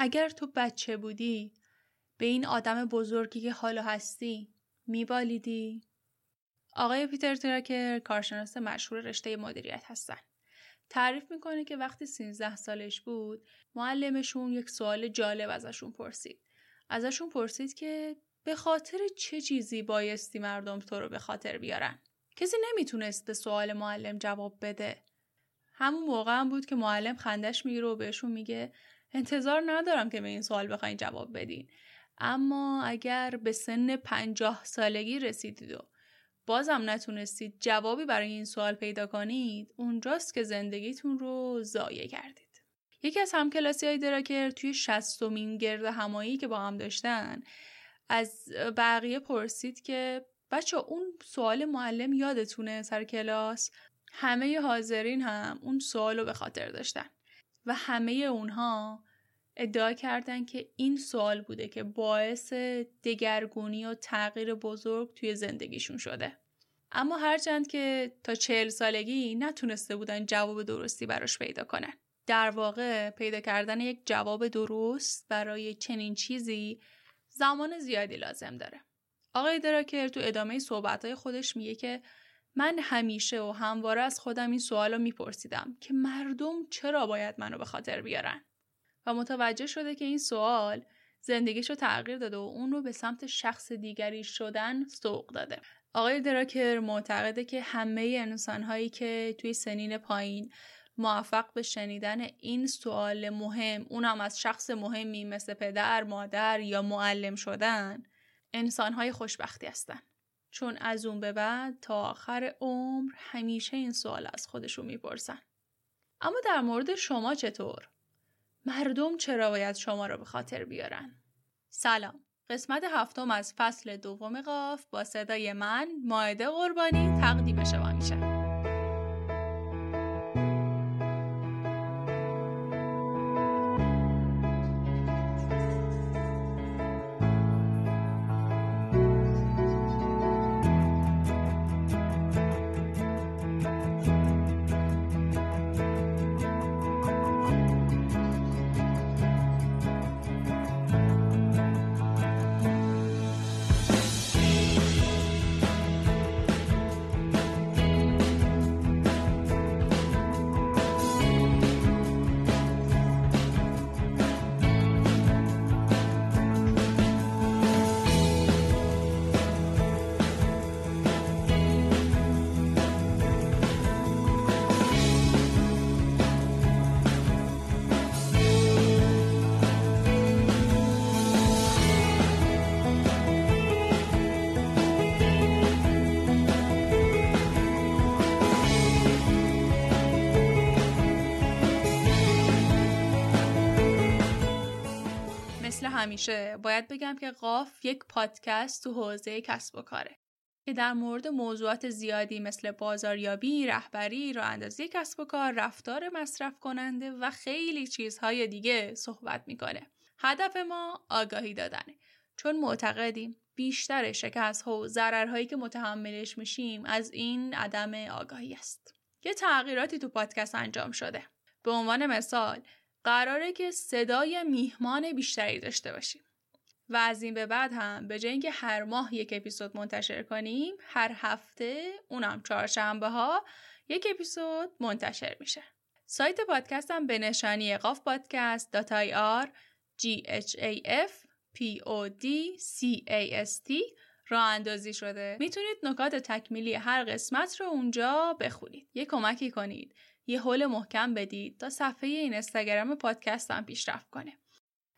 اگر تو بچه بودی به این آدم بزرگی که حالا هستی میبالیدی؟ آقای پیتر ترکر کارشناس مشهور رشته مدیریت هستن. تعریف می‌کنه که وقتی 13 سالش بود معلمشون یک سوال جالب ازشون پرسید. ازشون پرسید که به خاطر چه چیزی بایستی مردم تو رو به خاطر بیارن؟ کسی نمی‌تونست به سوال معلم جواب بده. همون موقع هم بود که معلم خندش می‌گیره و بهشون میگه انتظار ندارم که به این سوال بخواین جواب بدین. اما اگر به سن پنجاه سالگی رسیدید و بازم نتونستید جوابی برای این سوال پیدا کنید اونجاست که زندگیتون رو ضایع کردید. یکی از همکلاسی های دراکر توی شستمین گرد همایی که با هم داشتن از بقیه پرسید که بچه اون سوال معلم یادتونه سر کلاس همه حاضرین هم اون سوال رو به خاطر داشتن و همه اونها ادعا کردن که این سوال بوده که باعث دگرگونی و تغییر بزرگ توی زندگیشون شده. اما هرچند که تا چهل سالگی نتونسته بودن جواب درستی براش پیدا کنن. در واقع پیدا کردن یک جواب درست برای چنین چیزی زمان زیادی لازم داره. آقای دراکر تو ادامه صحبتهای خودش میگه که من همیشه و همواره از خودم این سوال رو میپرسیدم که مردم چرا باید منو به خاطر بیارن و متوجه شده که این سوال زندگیش رو تغییر داده و اون رو به سمت شخص دیگری شدن سوق داده. آقای دراکر معتقده که همه انسانهایی که توی سنین پایین موفق به شنیدن این سوال مهم اونم از شخص مهمی مثل پدر، مادر یا معلم شدن انسانهای خوشبختی هستن. چون از اون به بعد تا آخر عمر همیشه این سوال از خودشون می‌پرسن. اما در مورد شما چطور؟ مردم چرا باید شما را به خاطر بیارن؟ سلام. قسمت هفتم از فصل دوم قاف با صدای من ماعده قربانی تقدیم شما میشه. همیشه باید بگم که قاف یک پادکست تو حوزه کسب و کاره که در مورد موضوعات زیادی مثل بازاریابی، رهبری، راه اندازی کسب و کار، رفتار مصرف کننده و خیلی چیزهای دیگه صحبت می‌کنه. هدف ما آگاهی دادنه چون معتقدیم بیشتر شکست ها و ضررهایی که متحملش میشیم از این عدم آگاهی است. یه تغییراتی تو پادکست انجام شده. به عنوان مثال قراره که صدای میهمان بیشتری داشته باشیم. و از این به بعد هم به جای اینکه هر ماه یک اپیزود منتشر کنیم هر هفته اونم چهارشنبه ها یک اپیزود منتشر میشه. سایت پادکست هم به نشانی قاف پادکست dot I R G H A F P O D C A S T راه اندازی شده. می‌تونید نکات تکمیلی هر قسمت رو اونجا بخونید. یه کمکی کنید. یه حول محکم بدید تا صفحه این اینستاگرام پادکست هم پیشرفت کنه.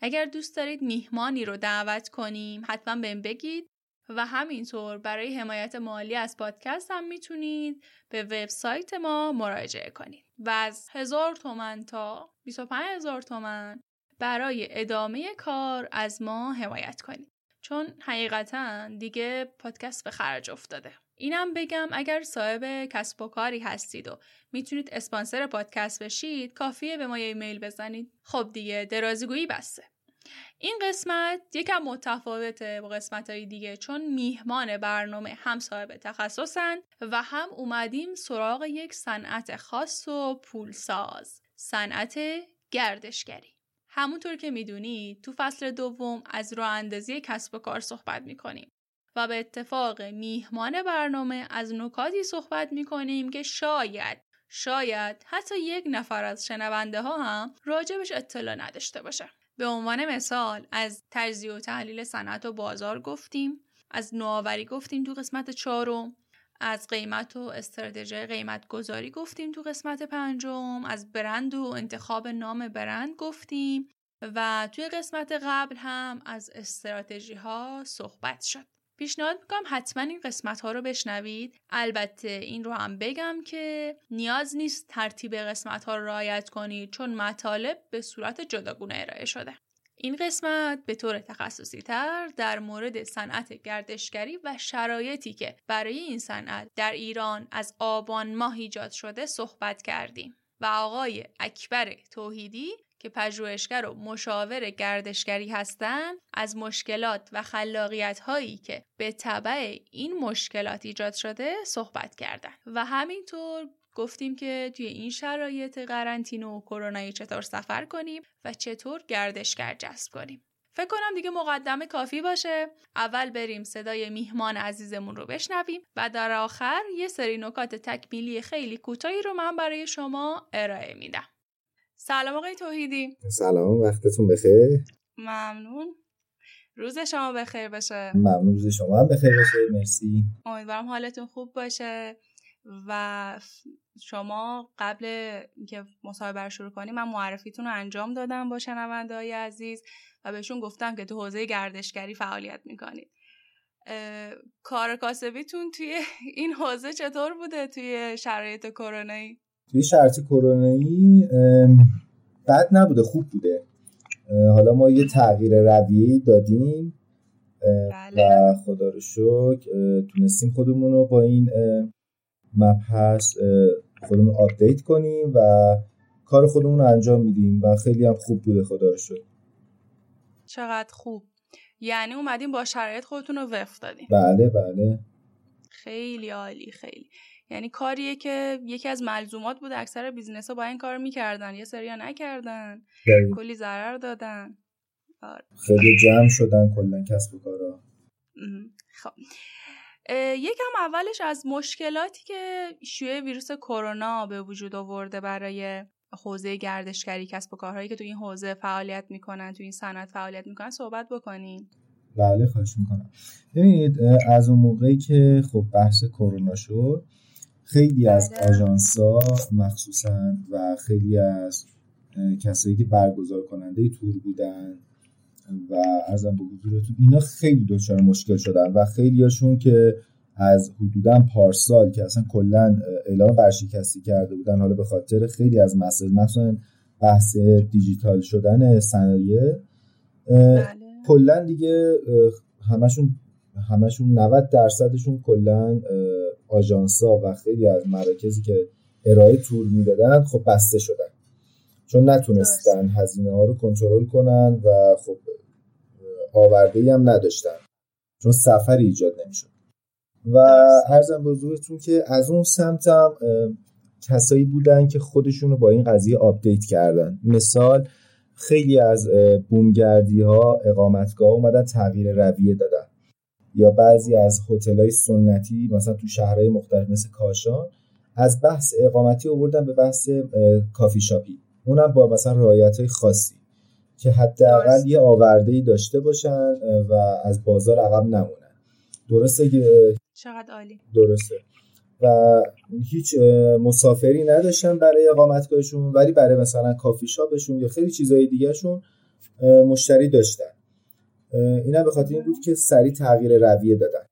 اگر دوست دارید میهمانی رو دعوت کنیم حتما بهم بگید و همینطور برای حمایت مالی از پادکست هم می‌تونید به وبسایت ما مراجعه کنید. و از هزار تومن تا 25 هزار تومن برای ادامه کار از ما حمایت کنید. چون حقیقتا دیگه پادکست به خرج افتاده. اینم بگم اگر صاحب کسب و کاری هستید و می‌تونید اسپانسر پادکست بشید کافیه به ما یه ایمیل بزنید. خب دیگه درازیگویی بسته. این قسمت یکم متفاوته با قسمت های دیگه چون میهمان برنامه هم صاحب تخصصن و هم اومدیم سراغ یک صنعت خاص و پولساز صنعت گردشگری. همونطور که می‌دونید تو فصل دوم از راه اندازی کسب و کار صحبت می‌کنیم. و به اتفاق میهمان برنامه از نکاتی صحبت می‌کنیم که شاید شاید حتی یک نفر از شنونده ها هم راجبش اطلاع نداشته باشه. به عنوان مثال از تجزیه و تحلیل صنعت و بازار گفتیم از نوآوری گفتیم تو قسمت چهارم از قیمت و استراتژی قیمت گذاری گفتیم تو قسمت پنجم از برند و انتخاب نام برند گفتیم و توی قسمت قبل هم از استراتژی ها صحبت شد پیشنهاد می‌کنم حتما این قسمت ها رو بشنوید. البته این رو هم بگم که نیاز نیست ترتیب قسمت ها رو رعایت کنید چون مطالب به صورت جداگونه ارائه شده. این قسمت به طور تخصصی تر در مورد صنعت گردشگری و شرایطی که برای این صنعت در ایران از آبان ماه ایجاد شده صحبت کردیم. و آقای اکبر توحیدی که پژوهشگر و مشاور گردشگری هستند از مشکلات و خلاقیت هایی که به طبع این مشکلات ایجاد شده صحبت کردند و همینطور گفتیم که توی این شرایط قرنطینه و کرونایی چطور سفر کنیم و چطور گردشگر جذب کنیم. فکر کنم دیگه مقدمه کافی باشه. اول بریم صدای میهمان عزیزمون رو بشنویم و در آخر یه سری نکات تکمیلی خیلی کوتاهی رو من برای شما ارائه میدم. سلام آقای توحیدی. سلام وقتتون بخیر؟ ممنون. روز شما بخیر باشه. ممنون روز شما هم بخیر باشه مرسی. امیدوارم حالتون خوب باشه و شما قبل اینکه مصاحبه رو شروع کنیم من معرفیتون رو انجام دادم با شنونده های عزیز و بهشون گفتم که تو حوزه گردشگری فعالیت می‌کنید. کار کاسبیتون توی این حوزه چطور بوده توی شرایط کرونایی توی شرایط کرونایی بد نبوده خوب بوده. حالا ما یه تغییر رویه دادیم بله. و خدا رو شکر تونستیم خودمون رو با این مبحث خودمون آپدیت کنیم و کار خودمون رو انجام میدیم و خیلی هم خوب بوده خدا رو شد چقدر خوب. یعنی اومدیم با شرایط خودتون رو وفق دادیم. بله بله. خیلی عالی خیلی. یعنی کاریه که یکی از ملزومات بود اکثر business ها با این کار می‌کردن یه سریا نکردن کلی ضرر دادن. آره. خیلی جمع شدن کلا کسب و کارا. خب. یکم اولش از مشکلاتی که شیوع ویروس کرونا به وجود آورده برای حوزه گردشگری کسب و کارهایی که تو این حوزه فعالیت می‌کنن تو این صنعت فعالیت می‌کنن صحبت بکنین. بله خواهش می‌کنم. ببینید از اون موقعی که خب بحث کرونا شد خیلی از. آژانسا مخصوصا و خیلی از کسایی که برگزار کننده تور بودن و ارزم به حضورتون اینا خیلی دچار مشکل شدن و خیلی هاشون که از حدودا پارسال که اصلا کلا اعلام ورشکستی کرده بودن حالا به خاطر خیلی از مسائل مثلا بحث دیجیتال شدن صنایع بله. کلا دیگه همشون همشون 90 درصدشون کلا آژانسا و خیلی از مراکزی که ارائه تور می‌دادن خب بسته شدن. چون نتونستن هزینه ها رو کنترل کنن و خب آورده هم نداشتن. چون سفری ایجاد نمی‌شد. و ارزم به حضورتون که از اون سمتم کسایی بودن که خودشون رو با این قضیه update کردن. مثال خیلی از بومگردی ها اقامتگاه اومدن تغییر رویه دادن. یا بعضی از های سنتی مثلا تو شهرهای مختلف مثل کاشان از بحث اقامتی آوردن به بحث کافی شاپی. اونم با مثلا رعایت های خاصی که حداقل یه آورده ای داشته باشن و از بازار عقب نمونن. درسته چقدر عالی. درسته. و هیچ مسافری نداشتن برای اقامتگاهشون ولی برای مثلا کافی شاپشون یا خیلی چیزهای دیگهشون مشتری داشتن. اینا به خاطر این بود که سریع تغییر رویه دادن.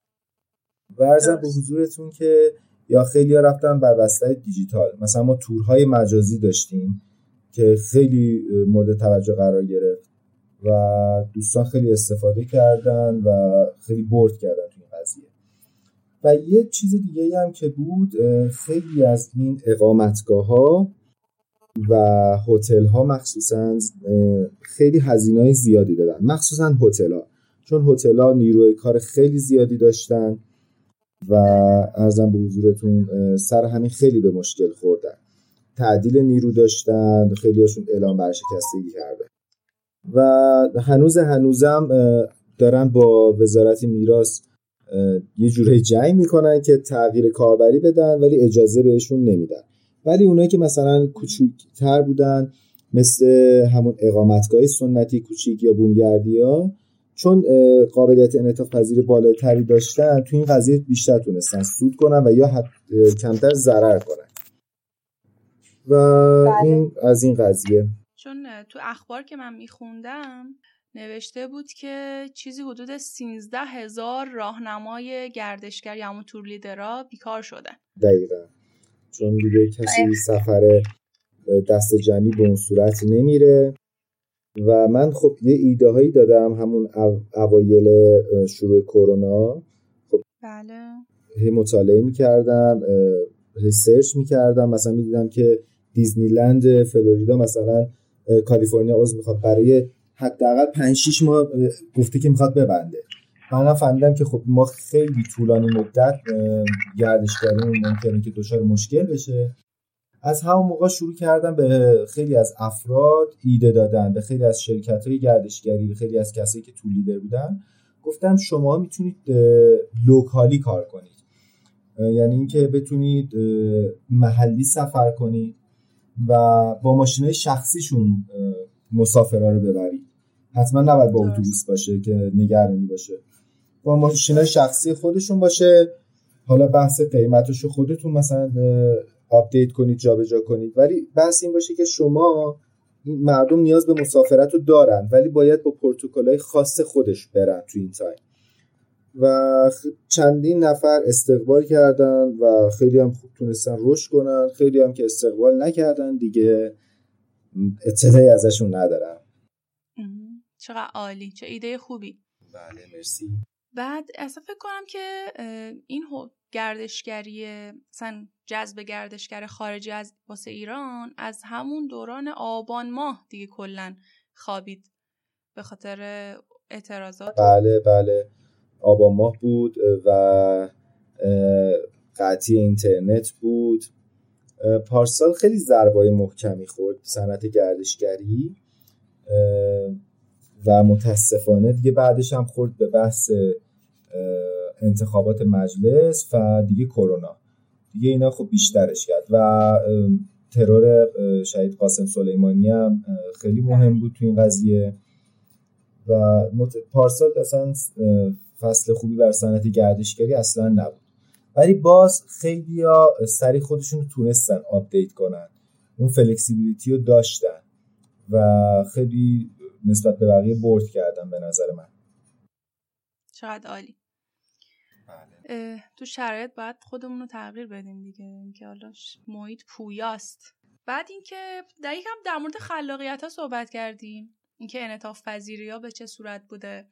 و ارزم به حضورتون که یا خیلی ها رفتن بر وسیله دیجیتال. مثلا ما تورهای مجازی داشتیم که خیلی مورد توجه قرار گرفت و دوستان خیلی استفاده کردن و خیلی برد کردن توی این قضیه. و یه چیز دیگه هم که بود خیلی از این اقامتگاه ها و هتل ها مخصوصا خیلی هزینه های زیادی دادن. مخصوصا هتل ها چون هتل ها نیروی کار خیلی زیادی داشتن و ارزم به حضورتون سر همین خیلی به مشکل خوردن. تعدیل نیرو داشتن خیلی هاشون اعلام برشکستگی کردن و هنوز هنوزم دارن با وزارت میراث یه جوره جنگ می‌کنن که تغییر کاربری بدن ولی اجازه بهشون نمیدن. ولی اونایی که مثلا کوچیکتر بودن مثل همون اقامتگاه سنتی کوچیک یا بومگردی ها چون قابلیت انعطاف پذیر بالاتری داشتن تو این قضیه بیشتر تونستن سود کنن و یا کمتر ضرر کنن. و بله. این از این قضیه. چون تو اخبار که من میخوندم نوشته بود که چیزی حدود 13 هزار راهنمای گردشگر یا همون تور لیدرا بیکار شدن. دقیقا. چون دیگه کسی سفر دست جمعی به اون صورت نمیره. و من خب یه ایده هایی دادم همون اوایل شروع کرونا. خب بله. هی مطالعه می‌کردم هی سرچ می‌کردم. مثلا می‌دیدم که دیزنیلند فلوریدا مثلا کالیفرنیا عضو می‌خواد برای حداقل 5 6 ماه گفته که می‌خواد ببنده. من فهمیدم که خب ما خیلی طولانی مدت گردشگریمون ممکنه که دچار مشکل بشه. از همون موقع شروع کردم به خیلی از افراد ایده دادن به خیلی از شرکت های گردشگری به خیلی از کسایی که تو لیدر بودن. گفتم شما می‌تونید locally کار کنید. یعنی اینکه بتونید محلی سفر کنید و با ماشین شخصیشون مسافرها رو ببرید. حتما نباید با اتوبوس باشه که نگرانی باشه. با ماشین شخصی خودشون باشه. حالا بحث قیمتش خودتون مثلا update کنید جابجا کنید. ولی بحث این باشه که شما این مردم نیاز به مسافرت رو دارن ولی باید با های خاص خودش برن تو این تایم. و چندین نفر استقبال کردن و خیلی هم خوب تونستن رشد کنن. خیلی هم که استقبال نکردن دیگه. اطلاعی ازشون ندارم. چقدر عالی چه ایده خوبی. بله مرسی. بعد اصلا فکر کنم که این گردشگری مثلا جذب گردشگر خارجی از واسه ایران از همون دوران آبان ماه دیگه کلا خوابید به خاطر اعتراضات. بله بله. آبان ماه بود و قطعی اینترنت بود. پارسال خیلی ضربای محکمی خورد صنعت گردشگری. و متاسفانه دیگه بعدش هم خورد به بحث انتخابات مجلس و دیگه کرونا. دیگه اینا خب بیشترش کرد و ترور شهید قاسم سلیمانی هم خیلی مهم بود تو این قضیه. و پارسال اصلا فصل خوبی بر صنعت گردشگری اصلا نبود. ولی باز خیلی ها سری خودشون تونستن update کنن. اون flexibility رو داشتن. و خیلی نسبت به بقیه برد کردن به نظر من. شاید عالی. بله. تو شرایط باید خودمون رو تغییر بدیم دیگه. اینکه حالا محیط پویاست. بعد اینکه در یکم در مورد خلاقیت ها صحبت کردیم اینکه انعطاف پذیری ها به چه صورت بوده.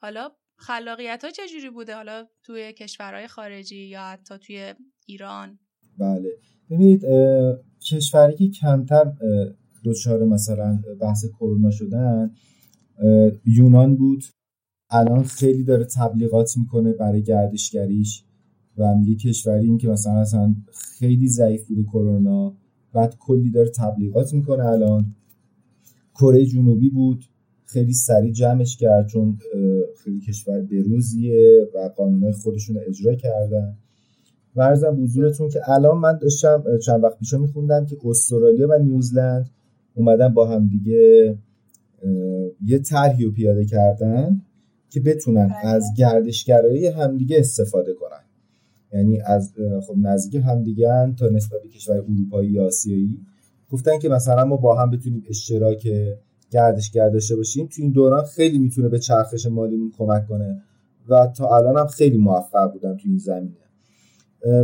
حالا خلاقیت ها چجوری بوده؟ حالا توی کشورهای خارجی یا حتی توی ایران؟ بله. ببینید کشوری که کمتر دچار مثلا بحث کرونا شدن یونان بود. الان خیلی داره تبلیغات می‌کنه برای گردشگریش و میگه کشوری این که مثلا اصلا خیلی ضعیف بوده کرونا بعد کلی داره تبلیغات می‌کنه الان. کره جنوبی بود خیلی سریع جمعش کرد چون خیلی کشور بروزیه و قانونهای خودشون رو اجرا کردن. ورزم بزرگتون که الان من داشتم چند وقت پیشا میخوندم که استرالیا و نیوزلند اومدن با هم دیگه یه طرحی رو پیاده کردن که بتونن بله. از گردشگرایی همدیگه استفاده کنن. یعنی از خب نزدیک همدیگه تا نسبت به کشور اروپایی یا آسیایی. گفتن که مثلا ما با هم بتونیم اشتراک گردشگر داشته باشیم. تو این دوران خیلی می‌تونه به چرخش مالیمون کمک کنه و تا الان هم خیلی موفق بودن تو این زمینه.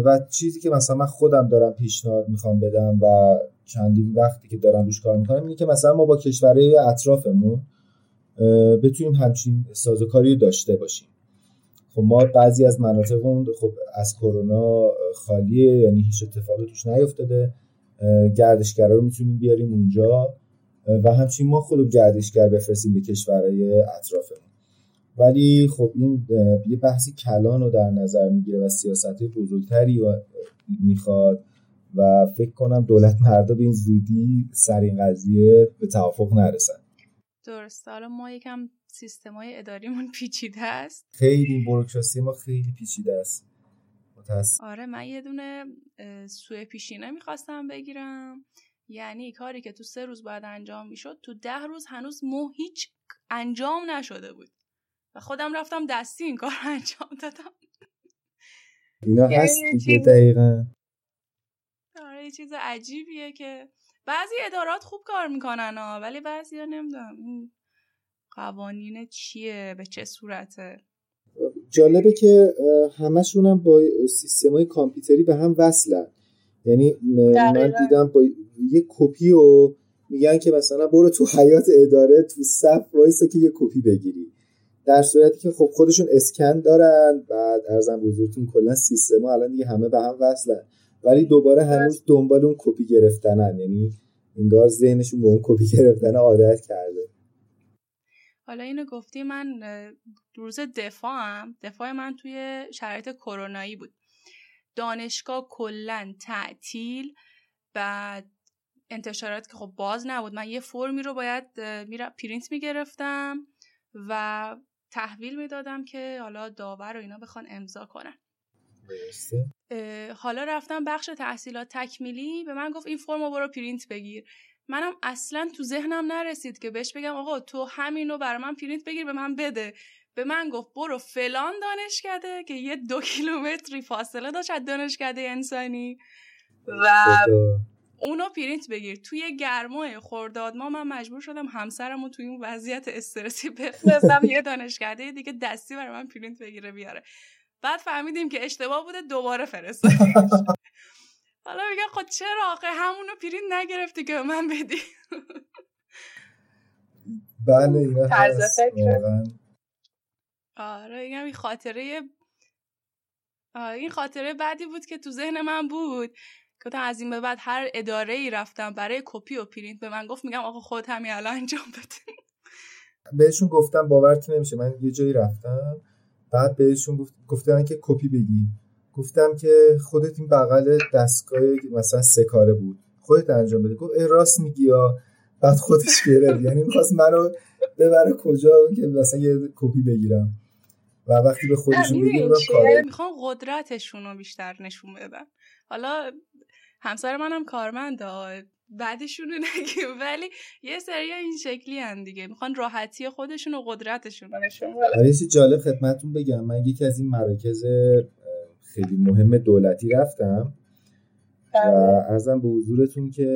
و چیزی که مثلا من خودم دارم پیشنهاد می‌خوام بدم و چندین وقتی که دارم روش کار می‌کنم اینه که مثلا ما با کشورهای اطرافمون بتونیم همچین سازوکاری داشته باشیم. خب ما بعضی از مناطقمون خب از کرونا خالیه یعنی هیچ اتفاقی توش نیفتاده. گردشگرا رو می‌تونیم بیاریم اونجا و همچنین ما خود گردشگر بفرستیم به کشورهای اطرافمون. ولی خب این یه بحثی کلان رو در نظر می‌گیره و سیاست بزرگتری می‌خواد. و فکر کنم دولت مردا به این زودی سر این قضیه به توافق نرسن. درسته. حالا ما یکم سیستم های اداریمون پیچیده است. خیلی بروکراسی ما خیلی پیچیده است. آره من یه دونه سوء پیشینه می‌خواستم بگیرم. یعنی کاری که تو سه روز باید انجام می‌شد تو ده روز هنوز مو هیچ انجام نشده بود. و خودم رفتم دستی این کار انجام دادم. اینا یعنی هست دیگه دقیقا. یه چیز عجیبیه که بعضی ادارات خوب کار می‌کنن ها ولی بعضی ها نمی‌دونم قوانین چیه به چه صورته؟ جالبه که همشون هم با سیستم های کامپیوتری به هم وصلن. یعنی من دیدم با یه کپی و میگن که مثلا برو تو حیات اداره تو صف وایسا که یه کپی بگیری. در صورتی که خب خودشون اسکن دارن بعد ارزم بزرگتون کلا سیستم الان دیگه همه به هم وصلن. ولی دوباره هنوز دنبال اون کپی گرفتنن. یعنی انگار ذهنشون به اون کپی گرفتن عادت کرده. حالا اینو گفتی من روز دفاعم دفاع من توی شرایط کرونایی بود. دانشگاه کلا تعطیل بعد انتشارات که خب باز نبود. من یه فرمی رو باید میرا پرینت می‌گرفتم و تحویل می‌دادم که حالا داور و اینا بخوان امضا کنن. حالا رفتم بخش تحصیلات تکمیلی به من گفت این فرم رو برو پرینت بگیر. منم اصلا تو ذهنم نرسید که بهش بگم آقا تو همینو برای من پرینت بگیر به من بده. به من گفت برو فلان دانشکده که یه دو کیلومتری فاصله داشت از دانشکده انسانی. و اونو پرینت بگیر. توی گرمای خورداد ما من مجبور شدم همسرمو توی اون وضعیت استرسی بفرستم یه دانشکده دیگه دستی برای من پرینت بگیره بیاره. بعد فهمیدیم که اشتباه بوده دوباره فرستاد حالا میگه خود خب چرا آخه؟ همونو پرینت نگرفتی که به من بدی. بله اینا آره این خاطره این خاطره بعدی بود که تو ذهن من بود. گفتم از این به بعد هر اداره ای رفتم برای کپی و پرینت به من گفت میگم آقا خود همین الان انجام بده. بهشون گفتم باورت نمیشه من یه جایی رفتم. بعد بهشون گفت گفتن که کپی بگی. گفتم که خودت این بغل دستگاه مثلا سه کاره بود. خودت انجام بده. گفت راست میگی یا بعد خودش گرفت یعنی می‌خواست منو ببره کجا که مثلا یه کپی بگیرم. و وقتی به خودشون بگیرم می‌خوام قدرتشون رو بیشتر نشون بدن. حالا همسر منم کارمند بعدشون رو نگیم. ولی یه سری این شکلی هم دیگه. می‌خوان راحتی خودشون و قدرتشون رو نشون بدن. جالب خدمتون بگم. من یکی از این مراکز خیلی مهم دولتی رفتم و بله. ارزم به حضورتون که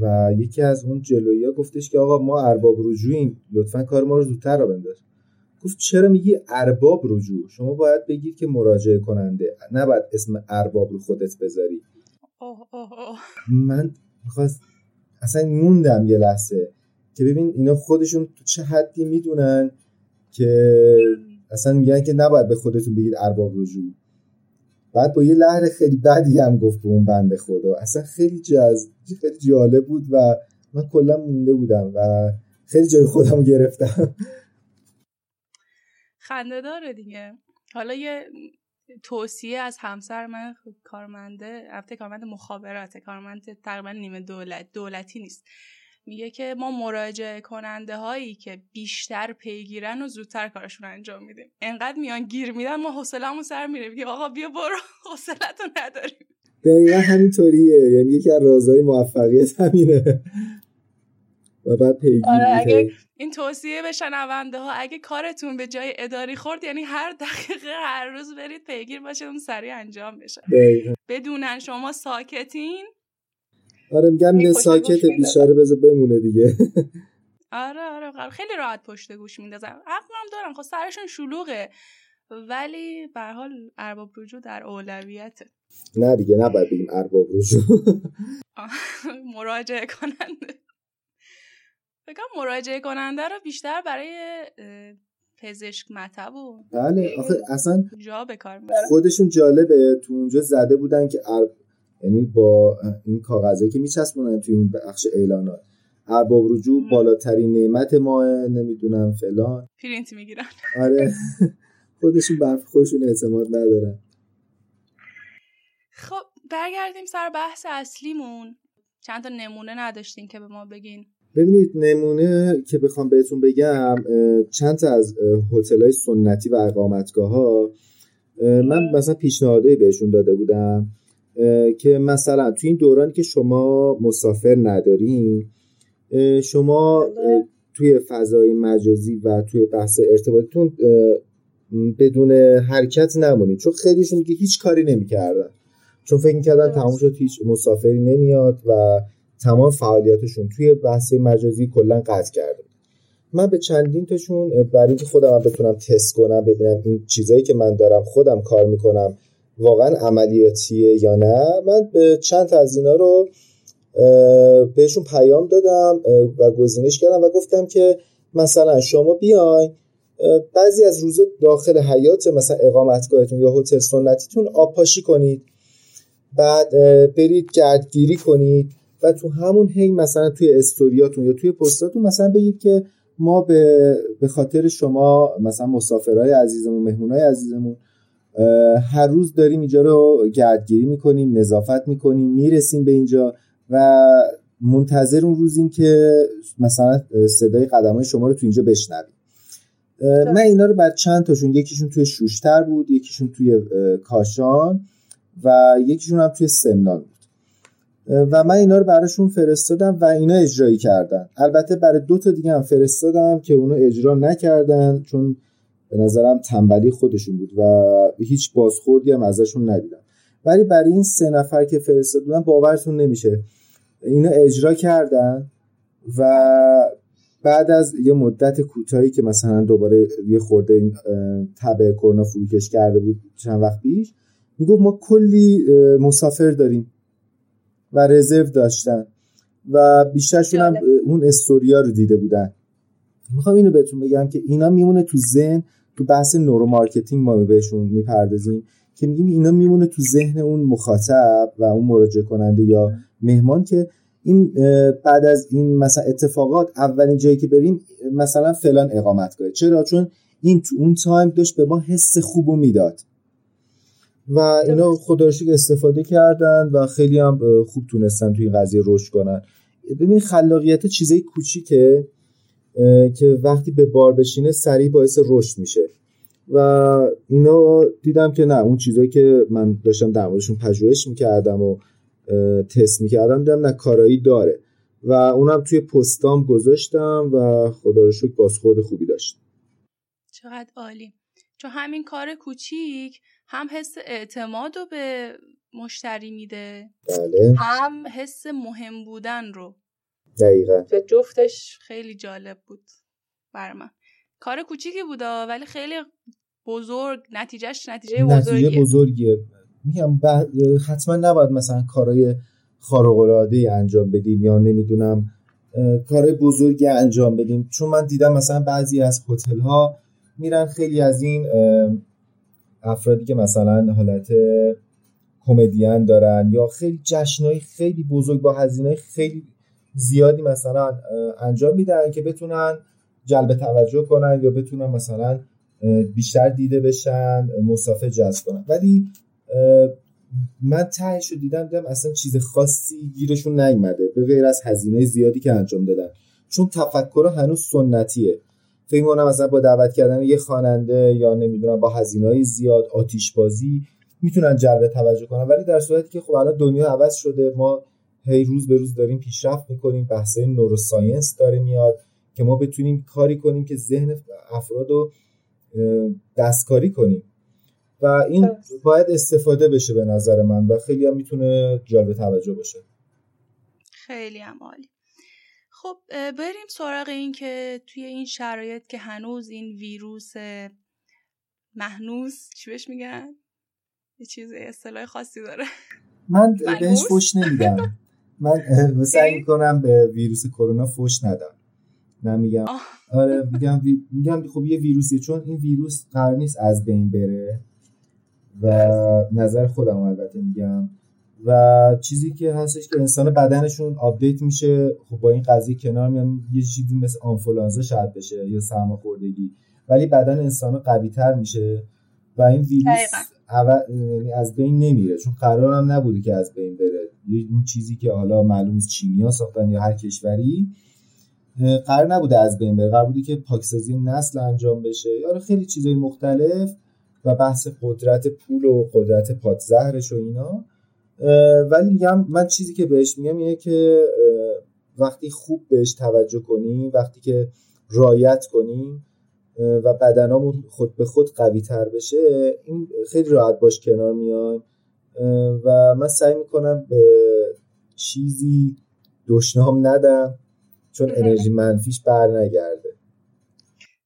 و یکی از اون جلویی گفتش که آقا ما ارباب رجوعیم. لطفا کار ما رو زودتر را بنداز. گفت چرا میگی ارباب رجوع؟ شما باید بگید که مراجعه کننده نباید اسم ارباب رو خودت بذاری. من می‌خواست اصلا موندم یه لحظه که ببین اینا خودشون تو چه حدی می‌دونن که اصلا میگن که نباید به خودتون بگید ارباب رجوع. بعد با یه لحن خیلی بدی هم گفت به اون بنده خدا. اصلا خیلی جز خیلی جالب بود و من کلا مونده بودم و خیلی جای خودم گرفتم. خنده داره دیگه. حالا یه توصیه از همسر من کارمنده البته کارمند مخابراته. کارمند تقریبا نیمه دولت دولتی نیست. میگه که ما مراجعه کننده هایی که بیشتر پیگیرن و زودتر کارشون انجام میدیم. انقدر میان گیر میدن ما حوصله‌مون سر میره. میگه آقا بیا برو حوصلتو نداریم. دقیقا همینطوریه. یعنی یکی از رازهای موفقیت همینه. و بعد پیگیری آره این توصیه به شنونده ها اگه کارتون به جای اداری خورد یعنی هر دقیقه هر روز برید پیگیر باشید اون سریع انجام بشه. بدونن شما ساکتین. آره میگم ساکت بیچاره بذار بمونه دیگه. آره آره خیلی راحت پشت گوش میندازن. عقلم دارم خب سرشون شلوغه. ولی به حال ارباب رجوع در اولویته. نه دیگه نباید بگیم ارباب رجوع. مراجعه کننده. بگم مراجعه کننده رو بیشتر برای پزشک مطب و بله آخه اصلا جا به کار خودشون جالبه تو اونجا زده بودن که یعنی با این کاغذه که میچسبونن تو این بخش اعلانات. ارباب رجوع بالاترین نعمت ما نمی‌دونم فلان. پرینت می‌گیرن. آره. خودشون برف خودشون اعتماد ندارن. خب برگردیم سر بحث اصلیمون. چند تا نمونه نداشتین که به ما بگین. ببینید نمونه که بخوام بهتون بگم چند تا از هتل های سنتی و اقامتگاه ها من مثلا پیشنهادی بهشون داده بودم که مثلا توی این دورانی که شما مسافر ندارین شما توی فضای مجازی و توی بحث ارتباطیتون بدون حرکت نمونید چون خیلیشون دیگه هیچ کاری نمی‌کردن. چون فکر می‌کردن تمام شد هیچ مسافری نمیاد و تمام فعالیتشون توی بحث مجازی کلا قطع کرده من به چندین تاشون برای اینکه خودم بتونم تست کنم ببینم این چیزایی که من دارم خودم کار می‌کنم واقعا عملیاتیه یا نه من به چند تا از اینا رو بهشون پیام دادم و گزینش کردم و گفتم که مثلا شما بیاین بعضی از روزا داخل حیات مثلا اقامتگاهتون یا هتل سنتیتون آبپاشی کنید بعد برید گردگیری کنید. و تو همون هی مثلا توی استوریاتون یا توی پستاتون مثلا بگید که ما به, به خاطر شما مثلا مسافرهای عزیزمون مهمونهای عزیزمون هر روز داریم اینجا رو گردگیری می‌کنیم نظافت می‌کنیم می‌رسیم به اینجا و منتظر اون روزیم که مثلا صدای قدم های شما رو تو اینجا بشنویم. من اینا رو بر چند تاشون یکیشون توی شوشتر بود یکیشون توی کاشان و یکیشون هم توی سمنان بود. و من اینا رو براشون فرستادم و اینا اجرایی کردن. البته برای دو تا دیگه هم فرستادم که اونا اجرا نکردن چون به نظرم تنبلی خودشون بود و هیچ بازخوردی هم ازشون ندیدم. ولی برای این سه نفر که فرستادن باورتون نمیشه. اینا اجرا کردن و بعد از یه مدت کوتاهی که مثلا دوباره یه خورده این تبع کرونا فروکش کرده بود چند وقت پیش می‌گفت ما کلی مسافر داریم. و رزرو داشتن و بیشترشون هم اون استوریا رو دیده بودن. می‌خوام اینو بهتون بگم که اینا میمونه تو ذهن تو بحث neuromarketing ما بهشون می‌پردازیم که میگیم اینا میمونه تو ذهن اون مخاطب و اون مراجعه کننده یا مهمان که این بعد از این مثلا اتفاقات اولین جایی که بریم مثلا فلان اقامتگاه. چرا؟ چون این تو اون تایم داشت به ما حس خوب و می‌داد. و اینا خدا استفاده کردن و خیلی هم خوب تونستن توی این قضیه رشد کنن. ببین خلاقیت چیزای کوچیکه که وقتی به بار بشینه سریع باعث رشد میشه. و اینا دیدم که نه اون چیزایی که من داشتم در موردشون پژوهش می‌کردم و تست می‌کردم دیدم نه کارایی داره. و اونم توی پستام گذاشتم و خدا رو شکر بازخورد خوبی داشت. چقدر عالی. چون همین کار کوچیک هم حس اعتماد رو به مشتری میده. بله. هم حس مهم بودن رو. دقیقا. جفتش خیلی جالب بود بر من. کار کوچیکی بوده ولی خیلی بزرگ نتیجهش نتیجه بزرگیه نتیجه بزرگیه. میگم حتما نباید مثلا کارهای خارق العاده انجام بدیم یا نمی‌دونم کار بزرگی انجام بدیم. چون من دیدم مثلا بعضی از هتل ها میرن خیلی از این افرادی که مثلا حالت کمدین دارن یا خیلی جشنهای خیلی بزرگ با هزینه خیلی زیادی مثلا انجام میدن که بتونن جلب توجه کنن یا بتونن مثلا بیشتر دیده بشن مسافر جذب کنن. ولی من تهش رو دیدم دیدم اصلا چیز خاصی گیرشون نیومده به غیر از هزینه زیادی که انجام دادن. چون تفکر هنوز سنتیه. فکر کنم مثلا با دعوت کردن یه خواننده یا نمی‌دونم با هزینه‌های زیاد آتیش بازی می‌تونن جلب توجه کنن. ولی در صورتی که خب الان دنیا عوض شده ما هی روز به روز داریم پیشرفت می‌کنیم بحث نوروساینس داره میاد که ما بتونیم کاری کنیم که ذهن افراد رو دستکاری کنیم. و این باید استفاده بشه به نظر من و خیلی هم می‌تونه جالب توجه باشه. خیلی هم عالی. خب بریم سراغ این که توی این شرایط که هنوز این ویروس مهنوز چی بهش میگن؟ یه چیز اصطلاح خاصی داره. من بهش فوش نمیدم. من سعی می‌کنم به ویروس کرونا فوش ندم. نه میگم آره میگم میگم خب یه ویروسیه چون این ویروس قرار نیست از بین بره. و نظر خودم البته میگم. و چیزی که هستش که انسان بدنشون update میشه. خب با این قضیه کنار میام یه چیزی مثل آنفولانزا شاید بشه یا سرماخوردگی. ولی بدن انسان قوی تر میشه و این ویروس یعنی از بین نمیره. چون قرار هم نبوده که از بین بره. این چیزی که حالا معلوم است چینیا ساختن یا هر کشوری قرار نبوده از بین بره. قرار بوده که پاکسازی نسل انجام بشه. یا خیلی چیزای مختلف و بحث قدرت پول و قدرت پادزهرش و اینا. ولی میگم من چیزی که بهش میگم اینه که وقتی خوب بهش توجه کنیم وقتی که رایت کنیم و بدنامون خود به خود قوی تر بشه این خیلی راحت باش کنار میایم و من سعی می‌کنم به چیزی دشنام ندم چون انرژی منفیش بر نگرده.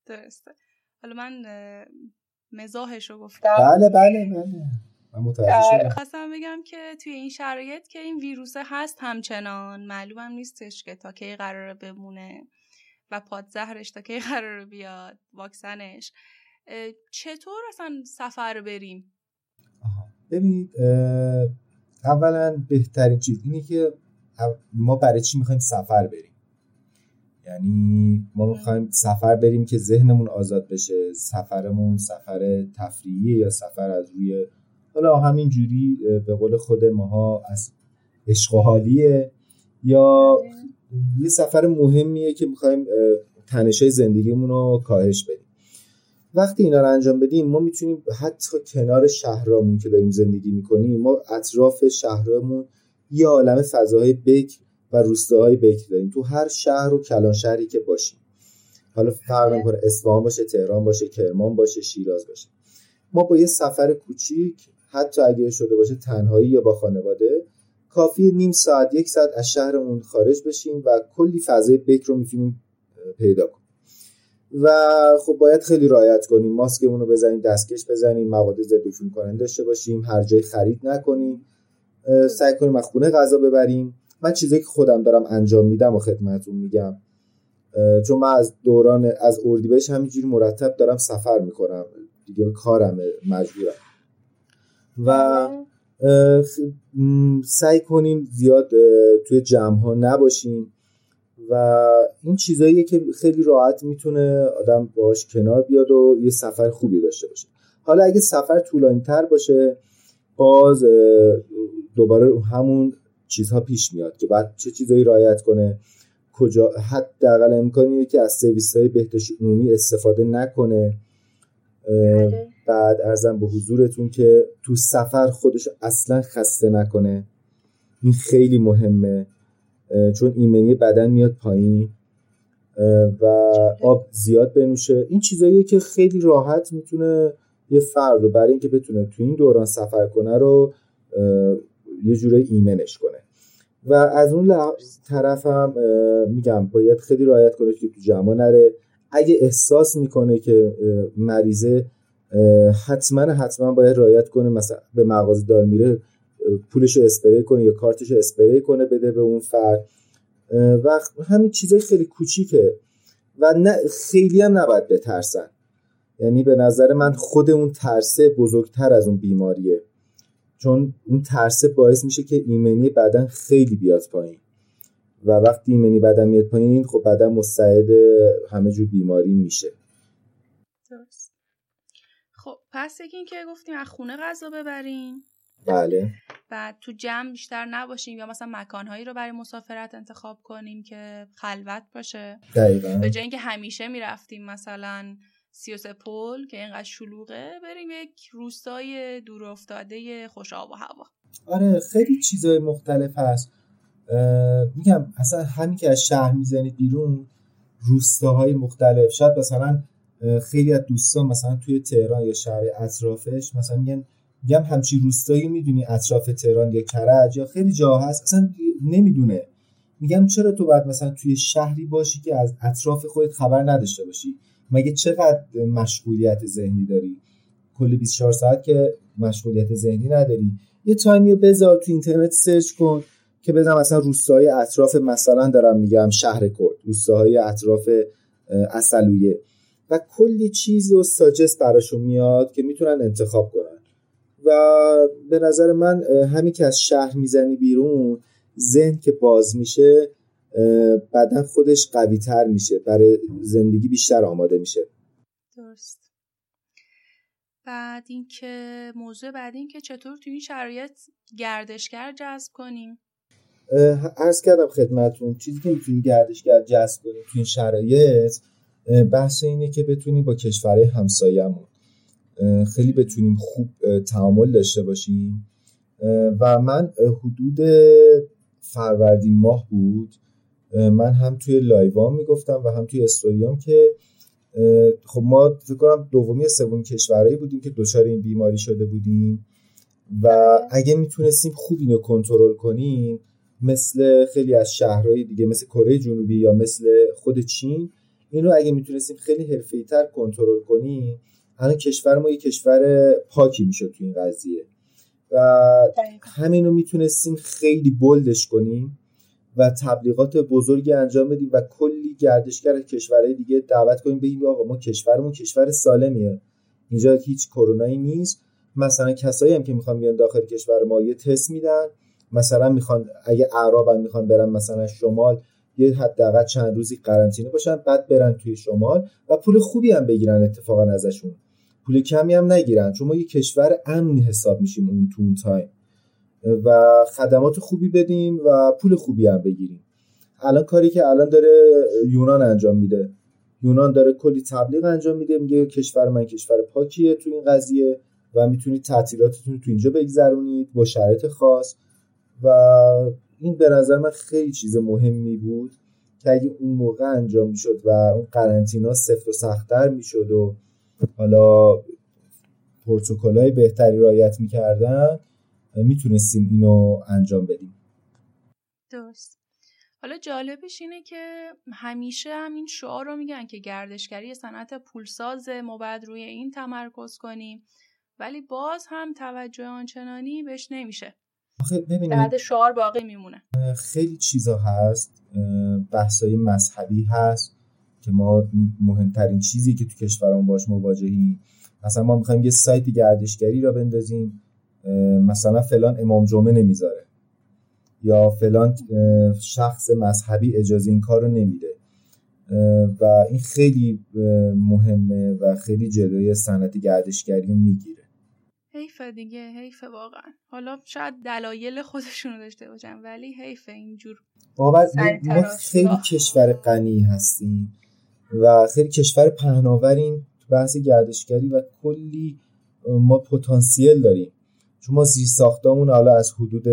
درسته. حالا من مزاحش رو گفتم. بله بله بله. من متوجه خواستم بگم که توی این شرایط که این ویروس هست همچنان معلومم نیستش که تا کی قراره بمونه و پادزهرش تا کی قراره بیاد واکسنش. چطور اصلا سفر بریم؟ ببینید اولا بهترین چیز اینه که ما برای چی می‌خوایم سفر بریم؟ یعنی ما می‌خوایم سفر بریم که ذهنمون آزاد بشه سفرمون سفر تفریحی یا سفر از روی حالا همین جوری به قول خود ماها از عشق حالیه یا یه سفر مهمیه که می‌خوایم تنشای زندگیمون رو کاهش بدیم. وقتی اینا رو انجام بدیم ما می‌تونیم حتی کنار شهرامون که داریم زندگی می‌کنیم ما اطراف شهرامون یه عالم فضاهای بکر و روستاهای بکر داریم. تو هر شهر و کلان شهری که باشیم. حالا فرق بله. نمی‌کنه اصفهان باشه تهران باشه کرمان باشه شیراز باشه. ما با یه سفر کوچیک حتی اگه شده باشه تنهایی یا با خانواده کافی نیم ساعت یک ساعت از شهرمون خارج بشیم و کلی فضای بکر رو می‌تونیم پیدا کنیم. و خب باید خیلی رعایت کنیم. ماسکمون رو بزنیم دستکش بزنیم مواد ضد کننده داشته باشیم هر جای خرید نکنیم سعی کنیم از خونه غذا ببریم. من چیزی که خودم دارم انجام میدم و خدمتتون میگم چون من از دوران از اردیبهشت همینجوری مرتب دارم سفر می‌کنم. دیگه کارم مجبورم. و سعی کنیم زیاد توی جمع ها نباشیم و این چیزاییه که خیلی راحت می‌تونه آدم باش کنار بیاد و یه سفر خوبی داشته باشه حالا اگه سفر طولانی تر باشه باز دوباره همون چیزها پیش میاد که بعد چه چیزایی رعایت کنه کجا حداقل امکانیه که از سرویس های بهداشتی عمومی استفاده نکنه. بعد ارزم به حضورتون که تو سفر خودش اصلا خسته نکنه. این خیلی مهمه. چون ایمنی بدن میاد پایین و آب زیاد بنوشه. این چیزاییه که خیلی راحت می‌تونه یه فرد رو برای اینکه بتونه تو این دوران سفر کنه رو یه جوره ایمنش کنه. و از اون طرف هم میگم باید خیلی رعایت کنه که تو جمع نره. اگه احساس می‌کنه که مریضه حتما حتما باید رعایت کنه مثلا به مغازه دار میره پولش رو اسپری کنه یا کارتش رو اسپری کنه بده به اون فرد. و همین چیزای خیلی کوچیکه. و نه خیلی هم نباید بترسن. یعنی به نظر من خود اون ترسه بزرگتر از اون بیماریه. چون اون ترسه باعث میشه که ایمنی بدن خیلی بیاد پایین. و وقتی ایمنی بدن میاد پایین خب بدن مستعد همه جور بیماری میشه. درست. پس این که گفتیم از خونه غذا ببریم. بله. و تو جمع بیشتر نباشیم یا مثلا مکانهایی رو برای مسافرت انتخاب کنیم که خلوت باشه. دقیقا. به جای اینکه همیشه می‌رفتیم مثلا سی و پل که اینقدر شلوغه بریم یک روستای دور افتاده خوش آب و هوا. آره خیلی چیزای مختلف هست. میگم اصلا همین که از شهر می‌زنید بیرون روستاهای مختلف. شاید مثلا خیلی از دوستان مثلا توی تهران یا شهر اطرافش مثلا میگن میگم همچی روستایی می‌دونی اطراف تهران یا کرج یا خیلی جا هست اصلا نمی‌دونه. میگم چرا تو باید مثلا توی شهری باشی که از اطراف خودت خبر نداشته باشی؟ مگه چقدر مشغولیت ذهنی داری؟ کل 24 ساعت که مشغولیت ذهنی نداری. یه تایمی رو بذار تو اینترنت سرچ کن که بزنم مثلا روستاهای اطراف مثلا دارم میگم شهر کرد روستاهای اطراف اصلویه. و کلی چیز و ساجست براشون میاد که می‌تونن انتخاب کنن. و به نظر من همین که از شهر می‌زنی بیرون ذهن که باز میشه بعدا خودش قوی تر میشه. برای زندگی بیشتر آماده میشه. درست. بعد اینکه موضوع بعد این که چطور تو این شرایط گردشگر جذب کنیم؟ ارز کردم خدمتون چیزی که می‌تونیم گردشگر جذب کنیم تو این شرایط بحث اینه که بتونیم با کشورهای همسایه‌مون خیلی بتونیم خوب تعامل داشته باشیم. و من حدود فروردین ماه بود من هم توی لایوام می‌گفتم و هم توی استوریام که خب ما فکر کنم دومی یا سومی کشورهایی بودیم که دچار این بیماری شده بودیم. و اگه می‌تونستیم خوب اینو کنترل کنیم مثل خیلی از شهرهای دیگه مثل کره جنوبی یا مثل خود چین اینو اگه می‌تونستیم خیلی حرفه‌ای تر کنترل کنیم الان کشور ما یه کشور پاکی می‌شد تو این قضیه. و همینو می‌تونستیم خیلی بلدش کنیم و تبلیغات بزرگی انجام بدیم و کلی گردشگر کشورهای دیگه دعوت کنیم بگیم آقا ما کشورمون کشور سالمیه. اینجا هیچ کرونایی نیست. مثلا کسایی هم که می‌خوان بیان داخل کشور ما یه تست میدن. مثلا می‌خوان اگه اعرابن می‌خوان برن مثلا شمال یه حداقل چند روزی قرنطینه باشن بعد برن توی شمال و پول خوبی هم بگیرن اتفاقا ازشون. پول کمی هم نگیرن چون ما یه کشور امنی حساب میشیم اون تون تایم. و خدمات خوبی بدیم و پول خوبی هم بگیریم. الان کاری که الان داره یونان انجام میده. یونان داره کلی تبلیغ انجام میده میگه کشور من کشور پاکیه تو این قضیه و می‌تونید تعطیلاتتون تو اینجا بگذرونید با شرایط خاص. و این به نظر من خیلی چیز مهمی بود که اگه اون موقع انجام می‌شد و اون قرنطینا سفت و سختتر می‌شد و حالا پروتکلای بهتری رعایت می‌کردن می‌تونستیم اینو انجام بدیم. درست. حالا جالبش اینه که همیشه هم این شعار رو میگن که گردشگری صنعت پولسازه ما باید روی این تمرکز کنیم ولی باز هم توجه آنچنانی بهش نمیشه. بعد شعار باقی میمونه. خیلی چیزا هست بحثای مذهبی هست که ما مهمترین چیزی که تو کشورمون باش مواجهیم. مثلا ما می‌خوایم یه سایت گردشگری را بندازیم مثلا فلان امام جمعه نمی‌ذاره. یا فلان شخص مذهبی اجازه این کار رو نمیده و این خیلی مهمه و خیلی جلوی صنعت گردشگری می‌گیره. حیف دیگه حیف واقعا. حالا شاید دلایل خودشونو داشته باشن ولی حیف اینجور ما خیلی کشور غنی هستیم و خیلی کشور پهناوریم تو بحث گردشگری و کلی ما پتانسیل داریم. چون ما زیر ساختامون حالا از حدود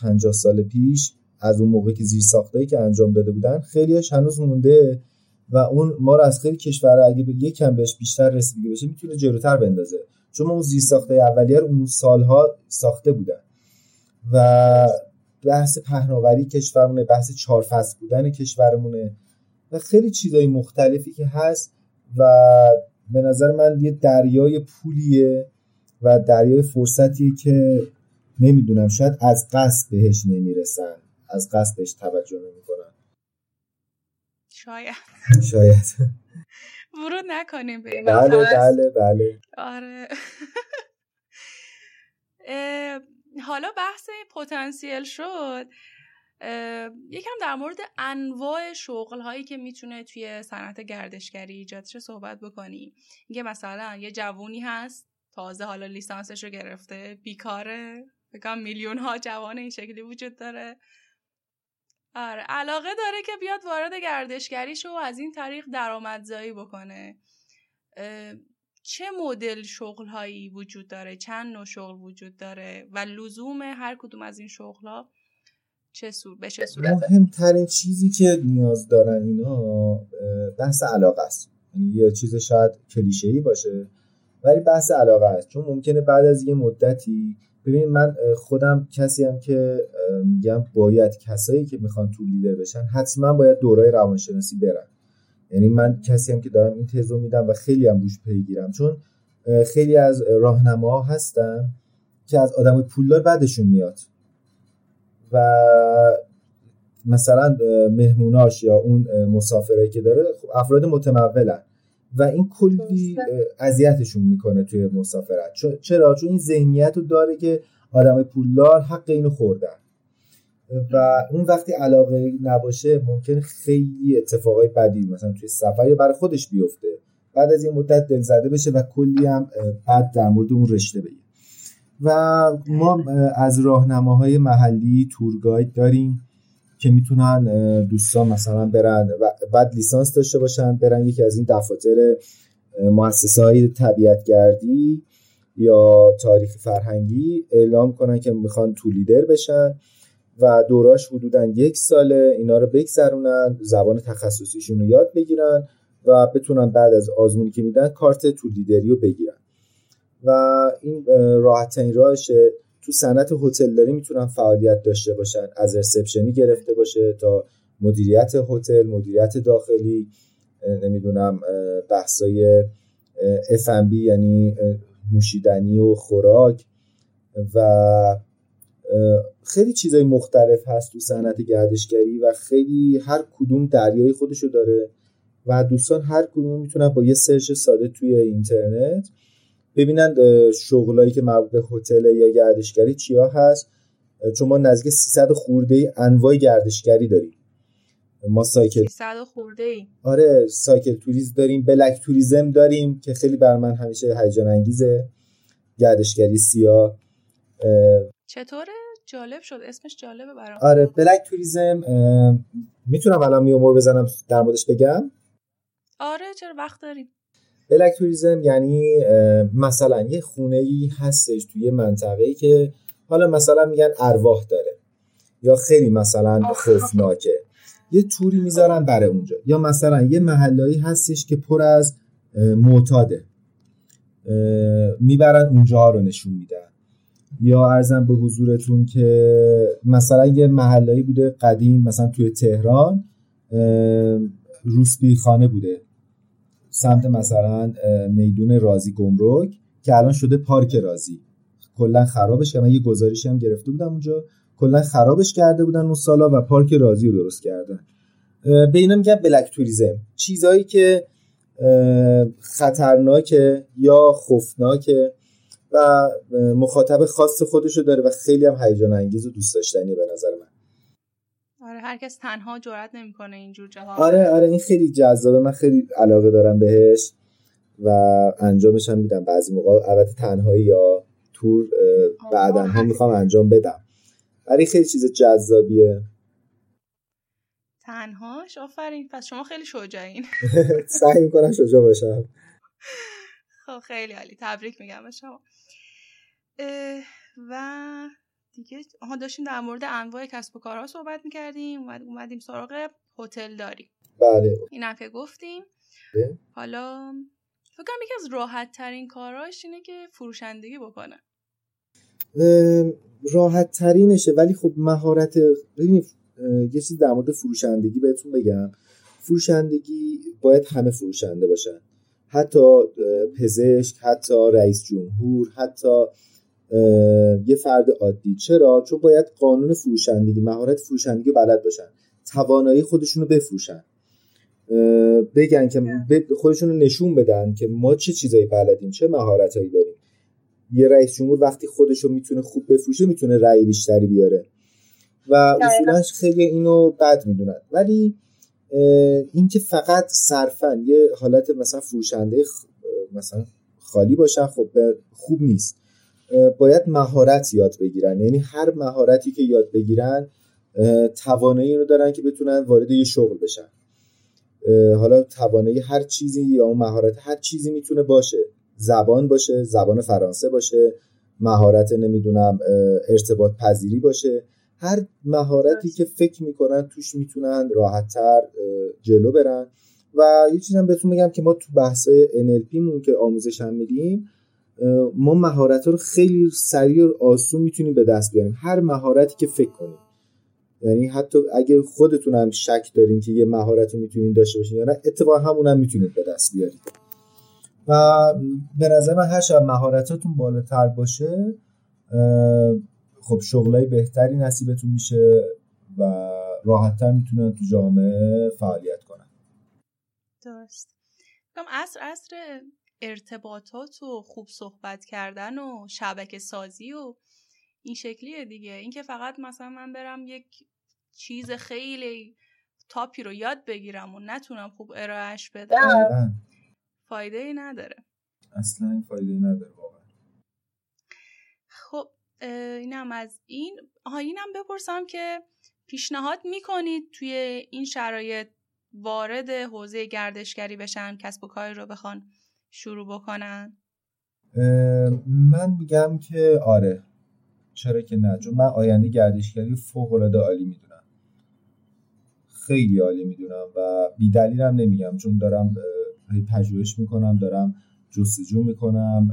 50 سال پیش از اون موقعی که زیر ساختایی که انجام داده بودن خیلیش هنوز مونده و اون ما رو از خیلی کشور اگه به یکم بهش بیشتر رسیدگی بشه می‌تونه جلوتر بندازه. چون ما اون زیر ساخته اولیه رو اون سالها ساخته بودن. و بحث پهناوری کشورمونه بحث چهار فصل بودن کشورمونه و خیلی چیزای مختلفی که هست و به نظر من یه دریای پولیه و دریای فرصتی که نمی‌دونم شاید از قصد بهش نمی‌رسن از قصد بهش توجه نمی‌کنن. شاید. شاید. ورود نکنیم به بله بله بله. آره. حالا بحث پتانسیل شد. یکم در مورد انواع شغل هایی که می‌تونه توی صنعت گردشگری ایجاد صحبت بکنیم. اینکه مثلا یه جوونی هست تازه حالا لیسانسش رو گرفته بیکاره بگم میلیون ها جوان این شکلی وجود داره. آره علاقه داره که بیاد وارد گردشگری شو و از این طریق درآمدزایی بکنه. چه مدل شغل هایی وجود داره؟ چند نوع شغل وجود داره؟ و لزوم هر کدوم از این شغل ها چه سور به چه صورته مهمترین چیزی که نیاز دارن اینا بحث علاقه است. یعنی یه چیز شاید کلیشه ای باشه ولی بحث علاقه است. چون ممکنه بعد از یه مدتی ببینید من خودم کسی هم که میگم باید کسایی که می‌خوان تو لیدر بشن حتما باید دورای روانشناسی برن. یعنی من کسی هم که دارم این تزو میدم و خیلی هم روش پیگیرم چون خیلی از راهنما هستن که از آدم پولدار بعدشون میاد. و مثلا مهموناش یا اون مسافرایی که داره خب افراد متمولن. و این کلی اذیتشون می‌کنه توی مسافرت. چرا؟ چون این ذهنیت رو داره که آدم پولدار حق اینو خوردن. و اون وقتی علاقه نباشه ممکن خیلی اتفاقای بدی مثلا توی سفر یا برای خودش بیفته. بعد از یه مدت دلزده بشه و کلی هم بعد در مورد اون رشته بگه. و ما از راهنماهای محلی تورگاید داریم. که می‌تونن دوستان مثلا برن و بعد لیسانس داشته باشن برن یکی از این دفاتر مؤسسه های طبیعتگردی یا تاریخ فرهنگی اعلام کنن که می‌خوان تو لیدر بشن و دوراش حدودا یک ساله اینا رو بگذرونن زبان تخصصیشون رو یاد بگیرن و بتونن بعد از آزمونی که میدن کارت تو لیدری رو بگیرن. و این راحت ترین راهشه. تو صنعت هتلداری می‌تونن فعالیت داشته باشن از رسپشنی گرفته باشه تا مدیریت هتل مدیریت داخلی نمی‌دونم بحثای F&B یعنی نوشیدنی و خوراک و خیلی چیزای مختلف هست تو صنعت گردشگری و خیلی هر کدوم دریای خودشو داره و دوستان هر کدوم می‌تونن با یه سرچ ساده توی اینترنت ببینن شغلایی که مربوط به هتل یا گردشگری چیا هست. چون ما نزدیک 300 خورده انواع گردشگری داریم. ما سایکل 300 خورده ای. آره سایکل توریسم داریم بلک توریزم داریم که خیلی بر من همیشه هیجان انگیزه. گردشگری سیاه چطوره؟ جالب شد. اسمش جالبه برام. آره بلک توریزم می‌تونم الان میومور بزنم در موردش بگم؟ آره چرا وقت داریم؟ بلک توریزم یعنی مثلا یه خونه ای هستش توی منطقه که حالا مثلا میگن ارواح داره یا خیلی مثلا خوفناکه. یه توری می‌ذارن برای اونجا. یا مثلا یه محلایی هستش که پر از معتاده. می‌برن اونجا رو نشون میدن. یا ارزم به حضورتون که مثلا یه محلایی بوده قدیم مثلا توی تهران روسبی خانه بوده. سمت مثلا میدون رازی گمرک که الان شده پارک رازی. کلا خرابش کردن. یه گزارشی هم گرفته بودم اونجا. کلا خرابش کرده بودن اون سالا و پارک رازی رو درست کردن. به اینا میگن بلک توریزم. چیزهایی که خطرناکه یا خوفناکه و مخاطب خاص خودشو داره و خیلی هم هیجان انگیز و دوست داشتنی به نظر من. آره هر کس تنها جرئت نمی‌کنه اینجور جاها آره آره این خیلی جذابه. من خیلی علاقه دارم بهش و انجامش هم میدم بعضی موقع. البته تنهایی یا تور بعدا هم می‌خوام انجام بدم. ولی خیلی چیز جذابیه. تنهاش؟ آفرین. پس شما خیلی شجاعین. سعی می‌کنم شجاع باشم. خب خیلی عالی. تبریک میگم به شما. و دیگه آها داشتیم در مورد انواع کسب و کارها صحبت می‌کردیم اومدیم سراغ هتل داریم. بله. اینم که گفتیم. ده؟ حالا فکر کنم یکی از راحت ترین کاراش اینه که فروشندگی بکنه. راحت ترینشه ولی خب مهارت ببینید یه چیز در مورد فروشندگی بهتون بگم. فروشندگی باید همه فروشنده باشن. حتی پزشک حتی رئیس جمهور حتی یه فرد عادی. چرا؟ چون باید قانون فروشندگی مهارت فروشندگی بلد باشن. توانایی خودشون رو بفروشن. بگن که خودشون رو نشون بدن که ما چه چیزایی بلدیم چه مهارتهایی داریم. یه رئیس جمهور وقتی خودش رو می‌تونه خوب بفروشه می‌تونه رأی بیشتری بیاره. و اصولا خیلی اینو بد می‌دونن. ولی اینکه فقط صرفا یه حالت مثلا فروشنده مثلا خالی باشن خب خوب نیست. باید مهارت یاد بگیرن. یعنی هر مهارتی که یاد بگیرن توانایی رو دارن که بتونن وارد یه شغل بشن. حالا توانایی هر چیزی یا اون مهارت هر چیزی می‌تونه باشه. زبان باشه زبان فرانسه باشه مهارت نمی‌دونم ارتباط پذیری باشه. هر مهارتی که فکر می‌کنن توش می‌تونن راحتتر جلو برن. و یه چیزم بهتون میگم که ما تو بحث NLP مون که آموزش هم میدیم ما مهارت رو خیلی سریع و آسون می‌تونیم به دست بیاریم. هر مهارتی که فکر کنیم. یعنی حتی اگه خودتون هم شک دارین که یه مهارت رو می‌تونین داشته باشین یا نه اتفاقا همون هم می‌تونید به دست بیارید. و به نظر من هر شب مهارتاتون بالاتر باشه خب شغلای بهتری نصیبتون میشه و راحتتر می‌تونن تو جامعه فعالیت کنن. درست. اصر اصر ارتباطات و خوب صحبت کردن و شبکه سازی و این شکلیه دیگه. اینکه فقط مثلا من برم یک چیز خیلی تاپی رو یاد بگیرم و نتونم خوب ارائهش بدم فایده ای نداره. اصلا فایده ای نداره واقعا. خب اینم از این. آها اینم بپرسم که پیشنهاد می‌کنید توی این شرایط وارد حوزه گردشگری بشن کسب و کاری رو بخوان؟ شروع بکنن؟ من میگم که آره. چرا که نه؟ چون من آینده گردشگری فوق العاده عالی می‌دونم. خیلی عالی می‌دونم و بیدلیلم نمیگم. چون دارم پژوهش می‌کنم دارم جستجو می‌کنم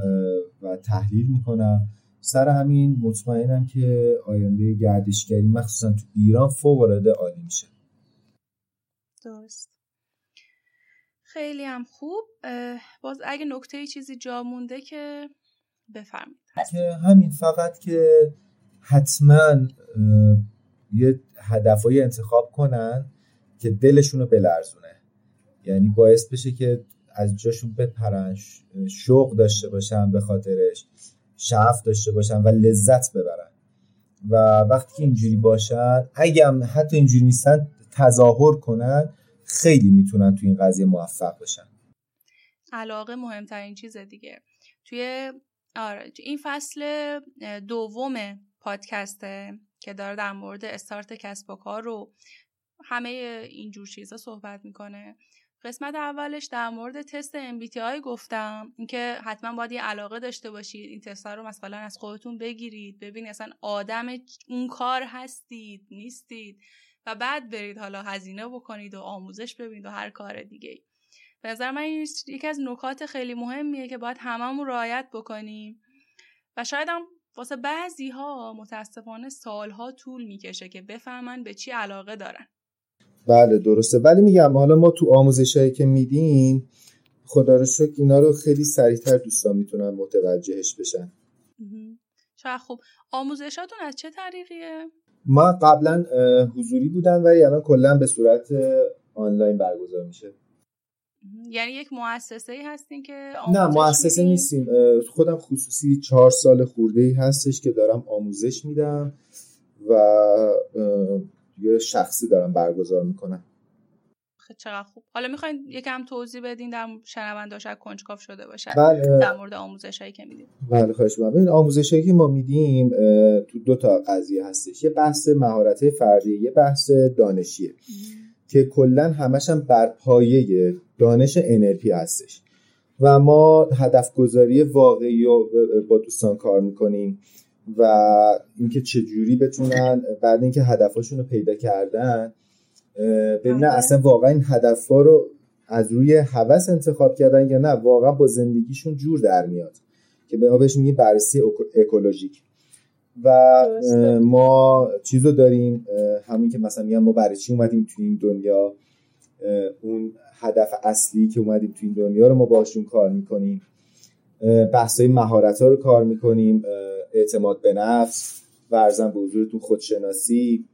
و تحلیل می‌کنم. سر همین مطمئنم که آینده گردشگری مخصوصا تو ایران فوق العاده عالی میشه. درست. خیلی هم خوب. باز اگه نکته چیزی جا مونده که بفرمید که همین فقط که حتما یه هدفایی انتخاب کنن که دلشون رو بلرزونه. یعنی باعث بشه که از جاشون بپرن شوق داشته باشن به خاطرش شعف داشته باشن و لذت ببرن. و وقتی که اینجوری باشن اگه هم حتی اینجوری نیستن تظاهر کنن خیلی می‌تونن تو این قضیه موفق بشن. علاقه مهمترین چیز دیگه. توی آره این فصل دوم پادکسته که داره در مورد استارت کسب و کار رو همه اینجور چیزا صحبت می‌کنه. قسمت اولش در مورد تست MBTI گفتم اینکه حتما باید یه علاقه داشته باشید این تست رو مثلا از خودتون بگیرید ببینید اصلا آدم اون کار هستید نیستید. و بعد برید حالا هزینه بکنید و آموزش ببینید و هر کار دیگه به نظر من یکی از نکات خیلی مهمیه که باید هممون رعایت بکنیم و شاید هم واسه بعضی ها متاسفانه سالها طول می‌کشه که بفهمن به چی علاقه دارن. بله درسته. ولی میگم حالا ما تو آموزشایی که میدیم خدا رو شکر اینا رو خیلی سریعتر دوستان می‌تونن متوجهش بشن. چه خوب. آموزشاتون از چه طریقیه؟ ما قبلا حضوری بودن ولی الان کلا به صورت آنلاین برگزار میشه. یعنی یک مؤسسه ای هستین که نه مؤسسه نیستیم. خودم خصوصی چهار سال خورده ای هستش که دارم آموزش میدم و یه شخصی دارم برگزار می‌کنم. خیلی چقدر خوب. حالا می‌خواین یکم توضیح بدین در شنونده شاید کنجکاو شده باشه. بله. در مورد آموزش هایی که میدیم بله خواهش ببین آموزش هایی که ما میدیم تو دو تا قضیه هستش. یه بحث مهارت فردی یه بحث دانشیه. که کلا همش هم بر پایه دانش NLP هستش. و ما هدف گذاری واقعی رو با دوستان کار می‌کنیم و اینکه چجوری بتونن بعد اینکه هدفاشون رو پیدا کردن ببینن بله. اصلا واقعا این هدفها رو از روی هوس انتخاب کردن یا نه واقعا با زندگیشون جور در میاد که به ما بهش میگیم بررسی اکولوژیک. و ما چیزو داریم همین که مثلا میگم ما برای چی اومدیم تو این دنیا اون هدف اصلی که اومدیم تو این دنیا رو ما باشون کار می‌کنیم. بحث های مهارت ها رو کار می‌کنیم اعتماد به نفس ورزن به حضورتون خودشناسی.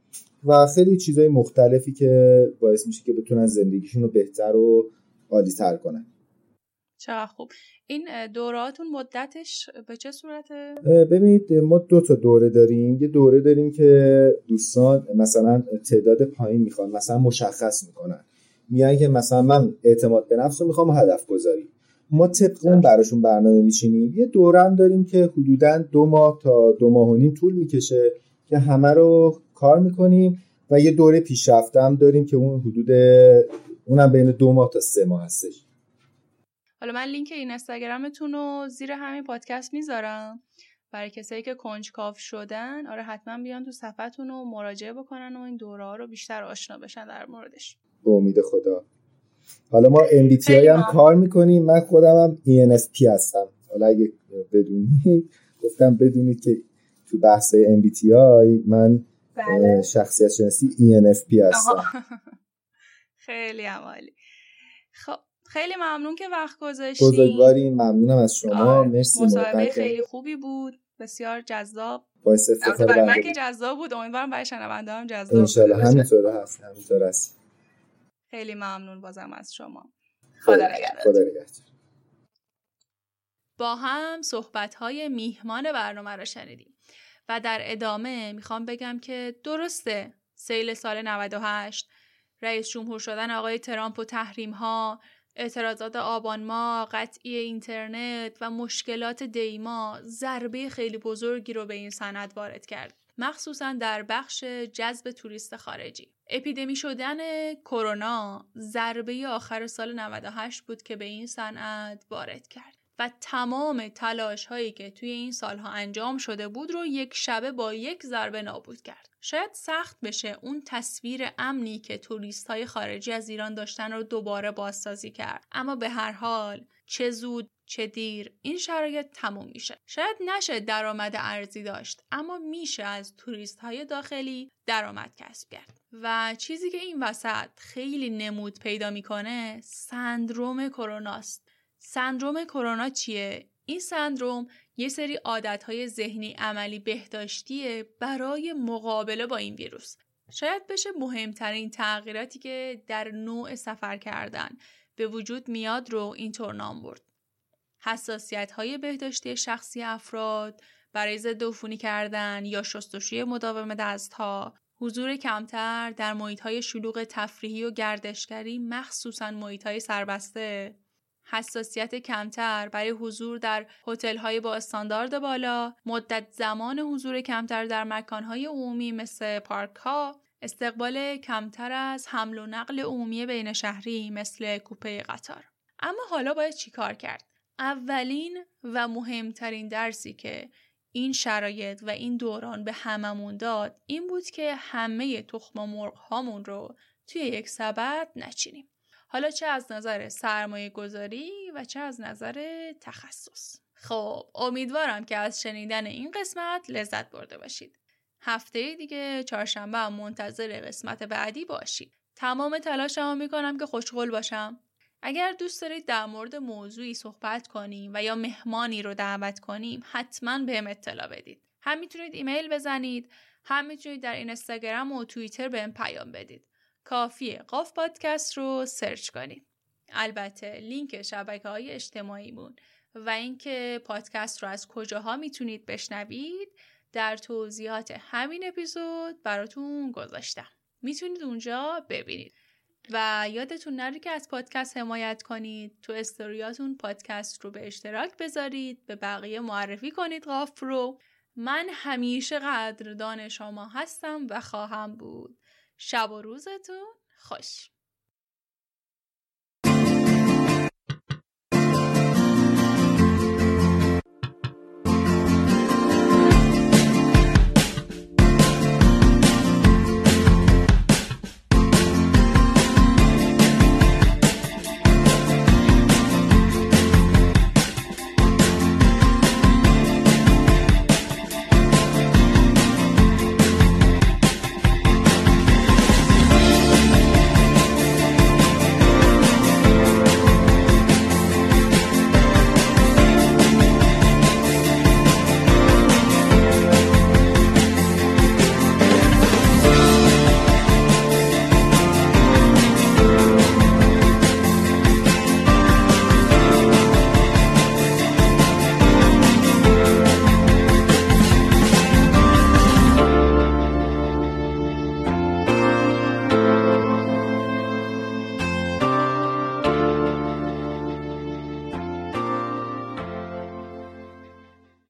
و خیلی چیزهای مختلفی که باعث میشه که بتونن زندگیشون رو بهتر و عالی تر کنن. چقدر خوب. این دوراتون مدتش به چه صورته؟ ببینید ما دو تا دوره داریم. یه دوره داریم که دوستان مثلا تعداد پایین می‌خوان مثلا مشخص می‌کنن. میگن که مثلا من اعتماد به نفس رو می‌خوام هدف گذاری. ما طبق اون براشون برنامه میچینیم. یه دورم داریم که حدودا دو ماه تا دو ماه و نیم طول می‌کشه که همه رو کار می‌کنیم و یه دوره پیشرفته هم داریم که اون حدود اونم بین دو ماه تا سه ماه هستش. حالا من لینک این اینستاگرامتون رو زیر همین پادکست می‌ذارم. برای کسایی که کنجکاو شدن آره حتما بیان تو صفحتون رو مراجعه بکنن و این دوره ها رو بیشتر آشنا بشن در موردش. به امید خدا. حالا ما MBTI هم کار می‌کنیم. من خودم هم ENFP هستم. حالا اگه بدونید گفتم بدونید که تو بحث MBTI من. شخصیت شناسی ENFP هستم. خیلی عمالی خب خیلی ممنون که وقت گذاشتین بزرگواری ممنونم از شما. مرسی مصاحبه خیلی خوبی بود. بسیار جذاب. باعث افتخار برای من که جذاب بود. امیدوارم برای شنونده هم جذاب ان همینطور هست همینطور هست. خیلی ممنون بازم از شما. خدا نگهدار. با هم صحبت های میهمان برنامه را شنیدیم. و در ادامه می‌خوام بگم که درسته سیل سال 98 رئیس جمهور شدن آقای ترامپ و تحریم ها اعتراضات آبان ما، قطعی اینترنت و مشکلات دیما ضربه خیلی بزرگی رو به این صنعت وارد کرد. مخصوصا در بخش جذب توریست خارجی. اپیدمی شدن کرونا ضربه آخر سال 98 بود که به این صنعت وارد کرد. و تمام تلاش هایی که توی این سالها انجام شده بود رو یک شبه با یک ضربه نابود کرد. شاید سخت بشه اون تصویر امنی که توریست های خارجی از ایران داشتن رو دوباره بازسازی کرد. اما به هر حال چه زود چه دیر این شرایط تموم میشه. شاید نشه درآمد ارزی داشت اما میشه از توریست های داخلی درآمد کسب کرد. و چیزی که این وسط خیلی نمود پیدا می‌کنه سندروم کروناست. سندروم کرونا چیه؟ این سندروم یه سری عادتهای ذهنی عملی بهداشتیه برای مقابله با این ویروس. شاید بشه مهمترین تغییراتی که در نوع سفر کردن به وجود میاد رو اینطور نام برد. حساسیت های بهداشتی شخصی افراد برای ضد عفونی کردن یا شستشوی مداوم دستها حضور کمتر در محیط های شلوغ تفریحی و گردشگری مخصوصا محیط های سربسته حساسیت کمتر برای حضور در های با استاندارد بالا، مدت زمان حضور کمتر در مکانهای عمومی مثل پارک ها، استقبال کمتر از حمل و نقل عمومی بین شهری مثل کوپه قطار. اما حالا باید چیکار کرد؟ اولین و مهمترین درسی که این شرایط و این دوران به هممون داد این بود که همه تخم مرغ هامون رو توی یک سبد نچینیم. حالا چه از نظر سرمایه گذاری و چه از نظر تخصص؟ خب امیدوارم که از شنیدن این قسمت لذت برده باشید. هفته دیگه چهارشنبه هم منتظر قسمت بعدی باشید. تمام تلاشمو می‌کنم که خوشقل باشم. اگر دوست دارید در مورد موضوعی صحبت کنیم و یا مهمانی رو دعوت کنیم حتما بهم اطلاع بدید. هم می‌تونید ایمیل بزنید هم می‌تونید در اینستاگرام و توییتر بهم پیام بدید. کافیه. قاف پادکست رو search کنید. البته لینک شبکه های اجتماعیمون و اینکه پادکست رو از کجاها می‌تونید بشنوید در توضیحات همین اپیزود براتون گذاشتم. می‌تونید اونجا ببینید. و یادتون نره که از پادکست حمایت کنید. تو استوریاتون پادکست رو به اشتراک بذارید. به بقیه معرفی کنید قاف رو. من همیشه قدردان شما هستم و خواهم بود. شب و روزتون خوش.